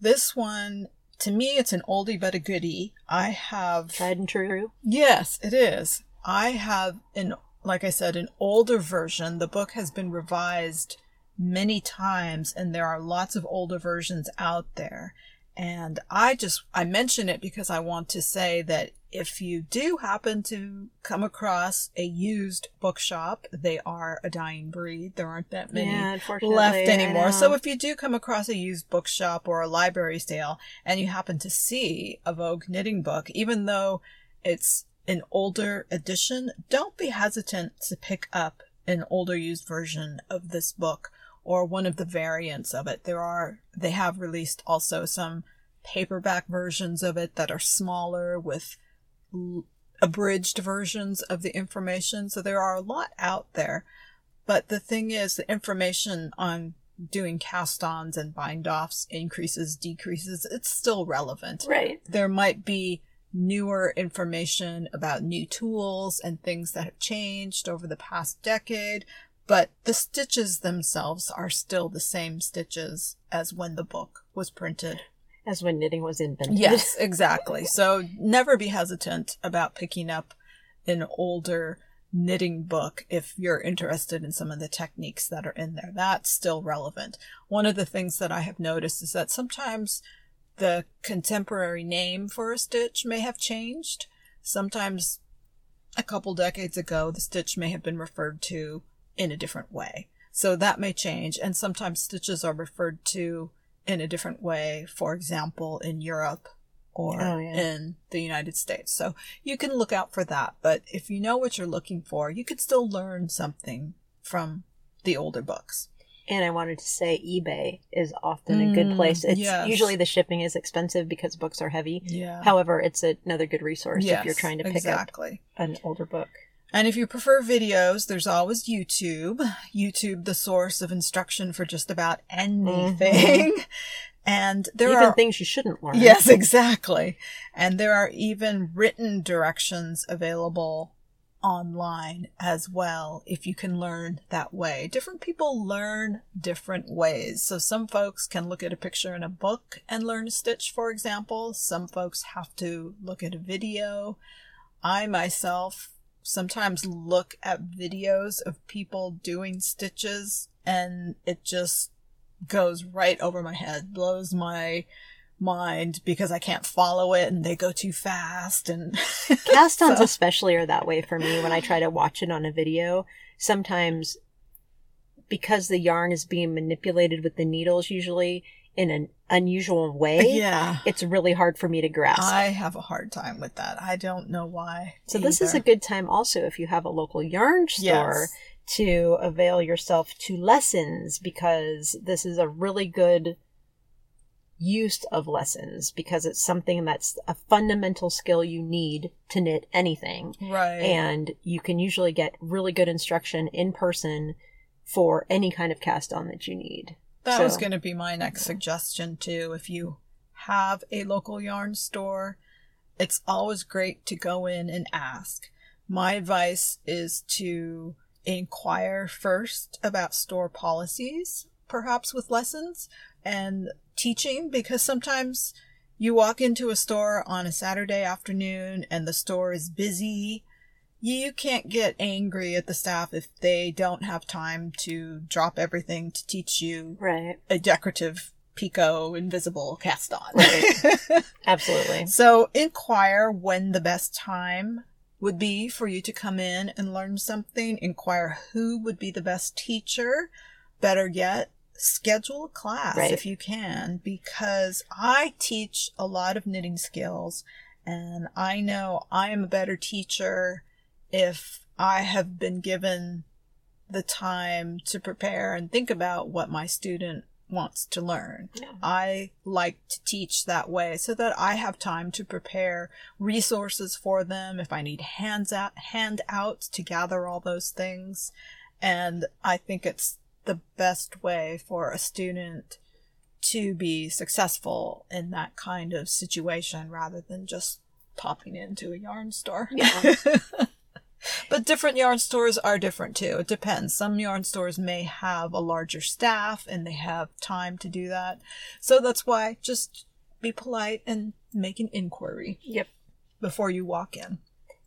This one, to me, it's an oldie but a goodie. I have tried and true. Yes, it is. I have an, like I said, an older version. The book has been revised many times and there are lots of older versions out there. And I just, I mention it because I want to say that if you do happen to come across a used bookshop, they are a dying breed. There aren't that many Yeah, left anymore. So if you do come across a used bookshop or a library sale and you happen to see a Vogue knitting book, even though it's an older edition, don't be hesitant to pick up an older used version of this book or one of the variants of it. There are, they have released also some paperback versions of it that are smaller with l- abridged versions of the information. So there are a lot out there. But the thing is, the information on doing cast ons and bind offs increases, decreases, it's still relevant Right. there might be newer information about new tools and things that have changed over the past decade, but the stitches themselves are still the same stitches as when the book was printed. As when knitting was invented. Yes, exactly. So never be hesitant about picking up an older knitting book if you're interested in some of the techniques that are in there. That's still relevant. One of the things that I have noticed is that sometimes the contemporary name for a stitch may have changed. Sometimes a couple decades ago, the stitch may have been referred to in a different way. So that may change. And sometimes stitches are referred to in a different way, for example, in Europe or Oh, yeah. in the United States. So you can look out for that. But if you know what you're looking for, you could still learn something from the older books. And I wanted to say eBay is often a good Mm, place. It's yes. usually the shipping is expensive because books are heavy. Yeah. However, it's another good resource if you're trying to pick exactly. up an older book. And if you prefer videos, there's always YouTube. YouTube, the source of instruction for just about anything. And there Mm-hmm. Even are things you shouldn't learn. Yes, exactly. And there are even written directions available online as well if you can learn that way. Different people learn different ways. So some folks can look at a picture in a book and learn a stitch, for example. Some folks have to look at a video. I myself sometimes look at videos of people doing stitches and it just goes right over my head, blows my mind because I can't follow it and they go too fast and Cast-ons So- especially are that way for me when I try to watch it on a video. Sometimes because the yarn is being manipulated with the needles usually in an unusual way, yeah. it's really hard for me to grasp. I have a hard time with that. I don't know why. so this is a good time also if you have a local yarn store Yes. to avail yourself to lessons because this is a really good use of lessons because it's something that's a fundamental skill you need to knit anything right. and you can usually get really good instruction in person for any kind of cast on that you need. That So- was going to be my next suggestion too. If you have a local yarn store, it's always great to go in and ask. My advice is to inquire first about store policies, perhaps with lessons and teaching, because sometimes you walk into a store on a Saturday afternoon and the store is busy you can't get angry at the staff if they don't have time to drop everything to teach you Right. a decorative picot invisible cast on. Absolutely. so inquire when the best time would be for you to come in and learn something. Inquire who would be the best teacher. Better yet, schedule a class Right. if you can, because I teach a lot of knitting skills and I know I am a better teacher if I have been given the time to prepare and think about what my student wants to learn. Yeah. I like to teach that way so that I have time to prepare resources for them if I need hands out handouts to gather all those things. And I think it's the best way for a student to be successful in that kind of situation rather than just popping into a yarn store. Yeah. But different yarn stores are different too. It depends. Some yarn stores may have a larger staff and they have time to do that. So that's why just be polite and make an inquiry Yep. before you walk in.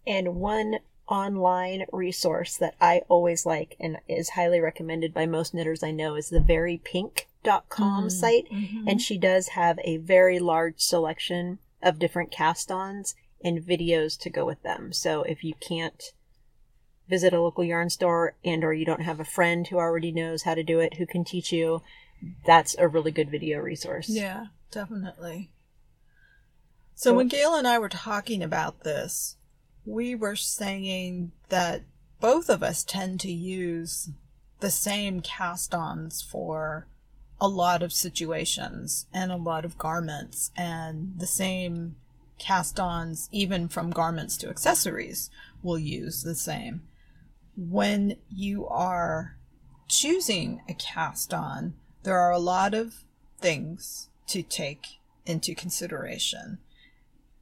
And one online resource that I always like and is highly recommended by most knitters I know is the verypink.com Mm, site. mhm. And she does have a very large selection of different cast ons and videos to go with them. So if you can't visit a local yarn store and or you don't have a friend who already knows how to do it who can teach you, that's a really good video resource. Yeah, definitely. So, So- when Gail and I were talking about this, we were saying that both of us tend to use the same cast ons for a lot of situations and a lot of garments, and the same cast ons, even from garments to accessories, will use the same. When you are choosing a cast on, there are a lot of things to take into consideration.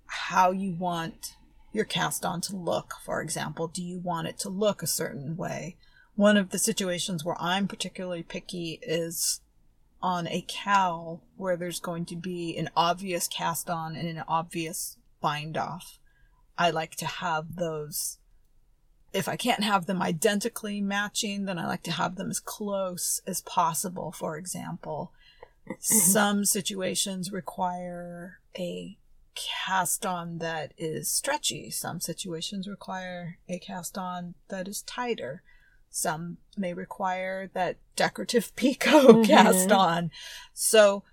how you want your cast on to look, for example. Do you want it to look a certain way? One of the situations where I'm particularly picky is on a cowl where there's going to be an obvious cast on and an obvious bind off. I like to have those. If I can't have them identically matching, then I like to have them as close as possible, for example. Some situations require a cast on that is stretchy. Some situations require a cast on that is tighter. Some may require that decorative picot Mhm. cast on. So,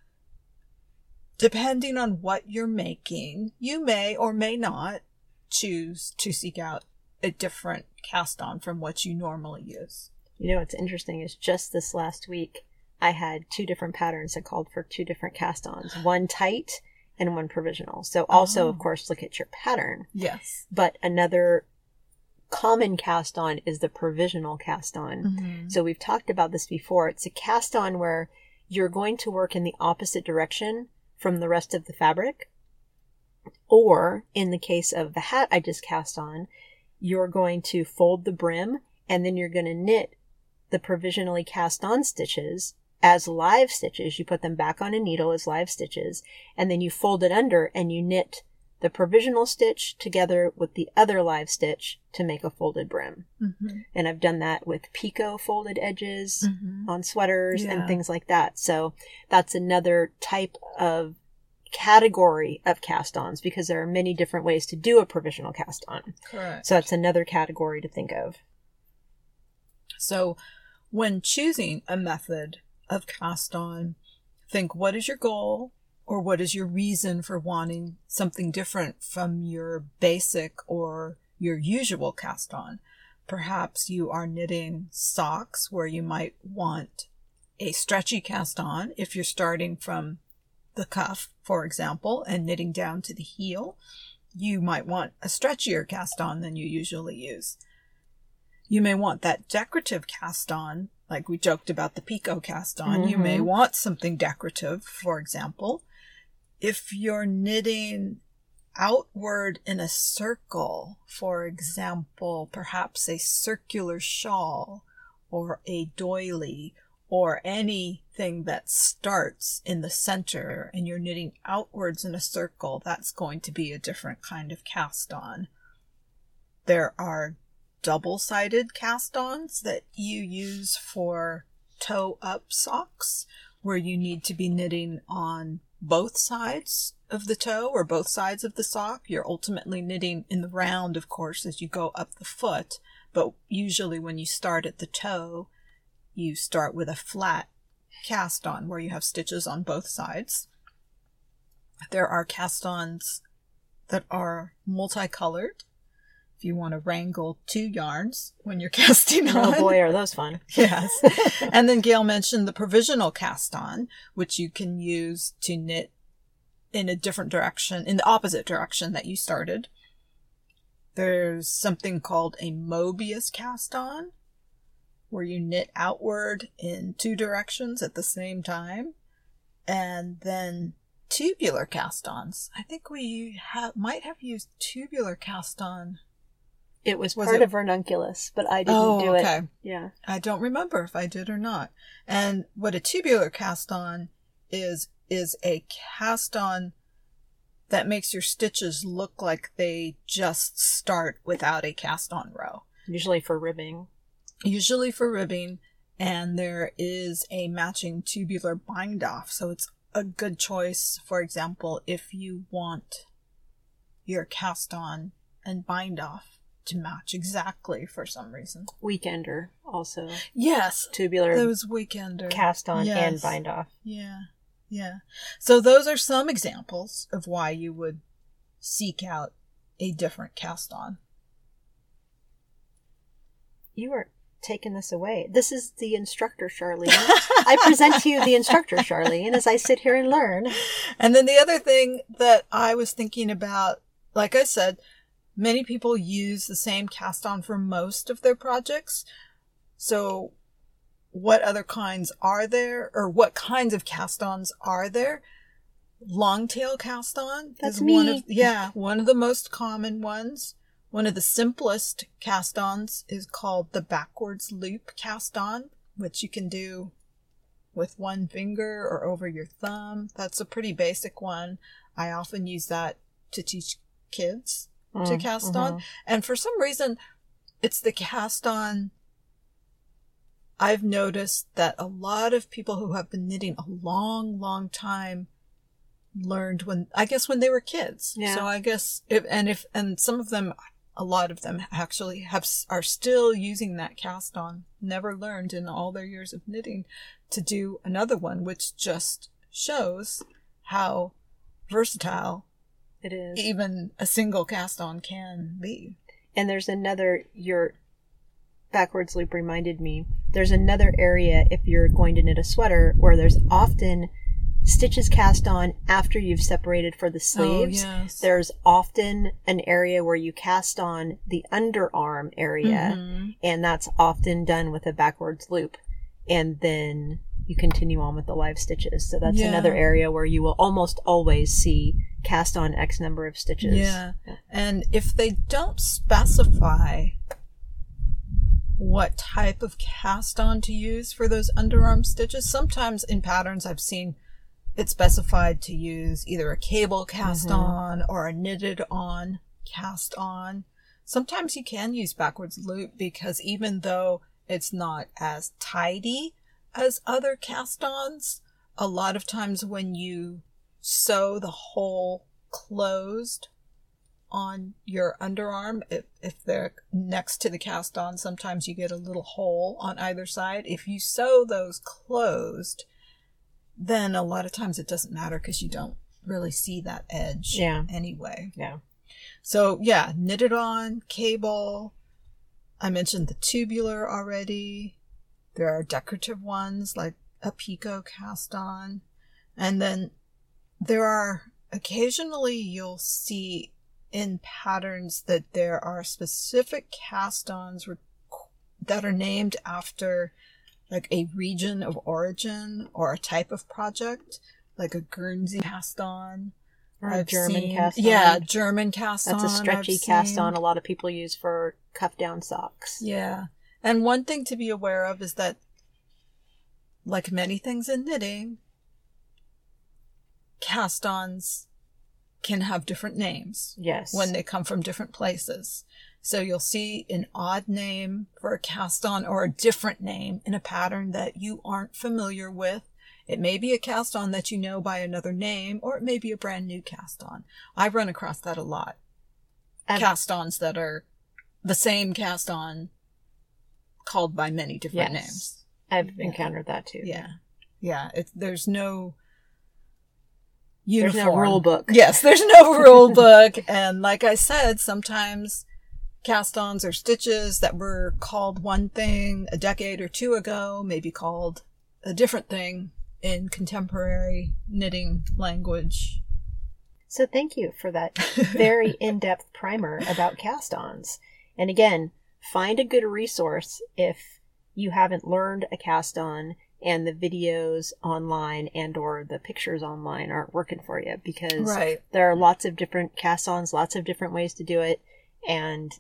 depending on what you're making, you may or may not choose to seek out a different cast on from what you normally use. You know what's interesting is just this last week, I had two different patterns that called for two different cast ons one tight and one provisional. So, also, Oh. of course, look at your pattern. Yes. But another common cast on is the provisional cast on. Mm-hmm. So, we've talked about this before. It's a cast on where you're going to work in the opposite direction from the rest of the fabric. Or, in the case of the hat I just cast on, you're going to fold the brim and then you're going to knit the provisionally cast on stitches as live stitches. You put them back on a needle as live stitches and then you fold it under and you knit the provisional stitch together with the other live stitch to make a folded brim. Mm-hmm. And I've done that with picot folded edges Mm-hmm. on sweaters Yeah. and things like that. So that's another type of category of cast ons because there are many different ways to do a provisional cast on. Correct. So that's another category to think of. So, when choosing a method of cast on, think what is your goal or what is your reason for wanting something different from your basic or your usual cast on? Perhaps you are knitting socks where you might want a stretchy cast on if you're starting from the cuff, for example, and knitting down to the heel. You might want a stretchier cast on than you usually use. You may want that decorative cast on, like we joked about the picot cast on. You may Mhm. want something decorative, for example. If you're knitting outward in a circle, for example, perhaps a circular shawl or a doily or anything that starts in the center and you're knitting outwards in a circle, that's going to be a different kind of cast on. There are double sided cast ons that you use for toe up socks, where you need to be knitting on both sides of the toe or both sides of the sock. You're ultimately knitting in the round, of course, as you go up the foot, but usually when you start at the toe, you start with a flat cast on where you have stitches on both sides. There are cast ons that are multicolored. If you want to wrangle two yarns when you're casting oh, on. Oh boy, are those fun. Yes. and then Gail mentioned the provisional cast on, which you can use to knit in a different direction, in the opposite direction that you started. There's something called a Mobius cast on, where you knit outward in two directions at the same time. And then tubular cast ons. I think we ha- might have used tubular cast on. It was, Was part it- of Ranunculus, but I didn't Oh, do it. okay. Yeah. I don't remember if I did or not. And what a tubular cast on is, is a cast on that makes your stitches look like they just start without a cast on row. Usually for ribbing. Usually for ribbing, and there is a matching tubular bind off. So it's a good choice, for example, if you want your cast on and bind off to match exactly for some reason. Weekender also. Yes, Tubular those weekender. cast on and bind off. Yeah, yeah. So those are some examples of why you would seek out a different cast on. You are taking this away. This is the instructor, Sharlene. I present to you the instructor, Sharlene, as I sit here and learn. And then the other thing that I was thinking about, like I said, many people use the same cast on for most of their projects. So what other kinds are there or what kinds of cast ons are there? Long tail cast on That's is one of yeah, one of the most common ones. One of the simplest cast ons is called the backwards loop cast on, which you can do with one finger or over your thumb. That's a pretty basic one. I often use that to teach kids to Mm, cast mhm. on. And for some reason, it's the cast on. I've noticed that a lot of people who have been knitting a long, long time learned when, I guess, when they were kids. Yeah. So I guess, if, and if, and some of them, a lot of them actually have, are still using that cast on, never learned in all their years of knitting to do another one, which just shows how versatile It is. even a single cast on can be. And there's another, your backwards loop reminded me, there's another area if you're going to knit a sweater where there's often stitches cast on after you've separated for the sleeves. Oh, yes. There's often an area where you cast on the underarm area, Mhm. and that's often done with a backwards loop. And then you continue on with the live stitches. So that's Yeah. another area where you will almost always see cast on X number of stitches. Yeah. And if they don't specify what type of cast on to use for those underarm stitches, sometimes in patterns I've seen it specified to use either a cable cast Mhm. on or a knitted on cast on. Sometimes you can use backwards loop because even though it's not as tidy as other cast ons, a lot of times when you sew the hole closed on your underarm, if, if they're next to the cast on, sometimes you get a little hole on either side. If you sew those closed, then a lot of times it doesn't matter because you don't really see that edge Yeah. anyway. Yeah. So yeah, knitted on, cable. I mentioned the tubular already. There are decorative ones like a picot cast on. And then there are occasionally you'll see in patterns that there are specific cast ons that are named after like a region of origin or a type of project, like a Guernsey cast on. Or a I've German seen- cast on. Yeah, German cast That's on. a I've stretchy cast seen. on a lot of people use for cuff down socks. Yeah. And one thing to be aware of is that, like many things in knitting, cast ons can have different names Yes. when they come from different places. So you'll see an odd name for a cast on or a different name in a pattern that you aren't familiar with. It may be a cast on that you know by another name, or it may be a brand new cast on. I run across that a lot. I've- cast ons that are the same cast on called by many different Yes. names. I've Yeah. encountered that too. Yeah. Yeah. It, there's no There's uniform. no rule book. Yes, there's no rule book. And like I said, sometimes cast ons or stitches that were called one thing a decade or two ago may be called a different thing in contemporary knitting language. So thank you for that very in-depth primer about cast-ons. And again, find a good resource if you haven't learned a cast-on and the videos online and or the pictures online aren't working for you because Right. there are lots of different cast-ons, lots of different ways to do it, and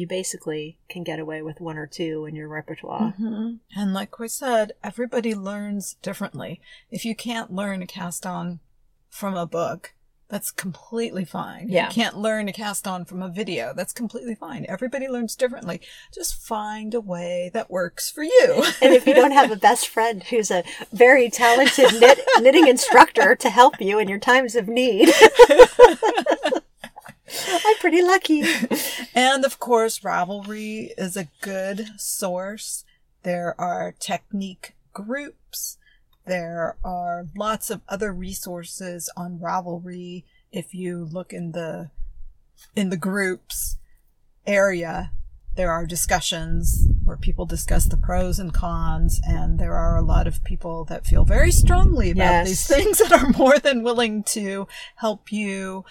you basically can get away with one or two in your repertoire. hmm And like we said, everybody learns differently. If you can't learn a cast on from a book, that's completely fine. Yeah. You can't learn a cast on from a video. That's completely fine. Everybody learns differently. Just find a way that works for you. And if you don't have a best friend who's a very talented knit, knitting instructor to help you in your times of need, I'm pretty lucky. and of course, Ravelry is a good source. There are technique groups. There are lots of other resources on Ravelry. If you look in the in the groups area, there are discussions where people discuss the pros and cons, and there are a lot of people that feel very strongly about Yes. these things that are more than willing to help you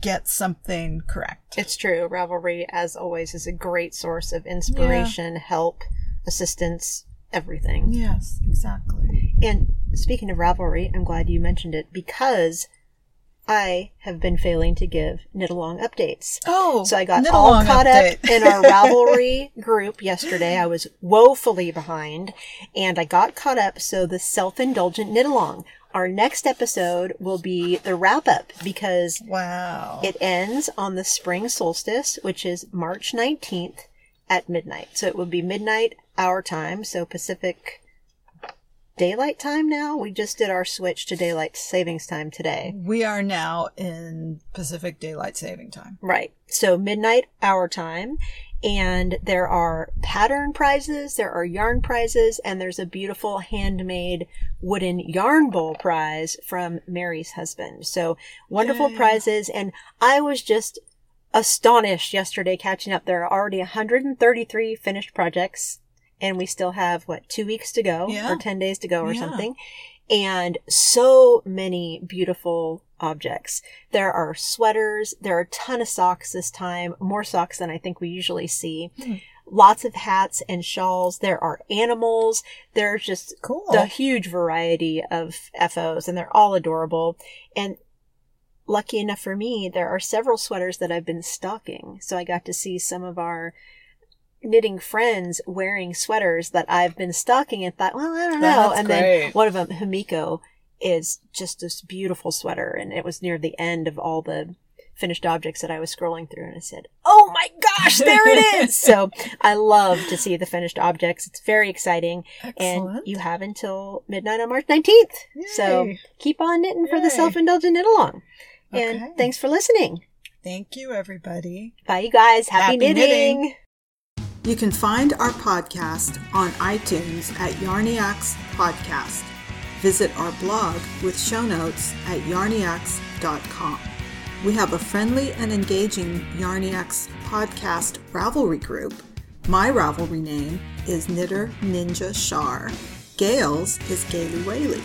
get something correct. It's true. Ravelry, as always, is a great source of inspiration, help, assistance, everything. Yes, exactly. And speaking of Ravelry, I'm glad you mentioned it because I have been failing to give knit along updates. Oh, So I got all caught update. up in our Ravelry group yesterday. I was woefully behind and I got caught up. So the self-indulgent knit along. Our next episode will be the wrap up because wow. it ends on the spring solstice, which is March 19th at midnight. So it will be midnight our time. So Pacific daylight time now. We just did our switch to daylight savings time today. we are now in Pacific Daylight Saving Time. Right. So midnight our time. And there are pattern prizes, there are yarn prizes, and there's a beautiful handmade wooden yarn bowl prize from Mary's husband. So wonderful Yay. prizes. And I was just astonished yesterday catching up. There are already 133 finished projects, and we still have, what, two weeks to go Yeah. or 10 days to go or Yeah. something. And so many beautiful objects. There are sweaters. There are a ton of socks this time, more socks than I think we usually see. Hmm. Lots of hats and shawls. There are animals. There's just Cool. a huge variety of FOs and they're all adorable. And lucky enough for me, there are several sweaters that I've been stocking. So I got to see some of our knitting friends wearing sweaters that I've been stocking and thought, well, I don't know. That's and then one of them, Himiko, is just this beautiful sweater. And it was near the end of all the finished objects that I was scrolling through and I said, Oh my gosh, there it is. so I love to see the finished objects. It's very exciting. And Excellent. you have until midnight on March 19th. So keep on knitting for the self-indulgent knit along. Okay. And thanks for listening. Thank you, everybody. Bye, you guys. Happy, Happy knitting. knitting. You can find our podcast on iTunes at Yarniacs Podcast. Visit our blog with show notes at yarniacs.com. We have a friendly and engaging Yarniacs podcast Ravelry group. My Ravelry name is Knitter Ninja Shar. Gail's is Gaily Whaley.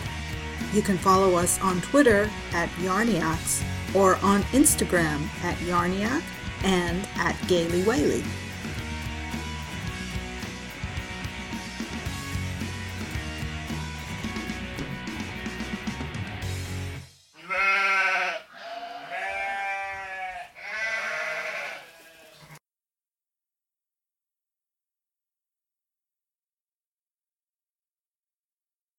You can follow us on Twitter at Yarniacs or on Instagram at Yarniac and at Gaily Whaley.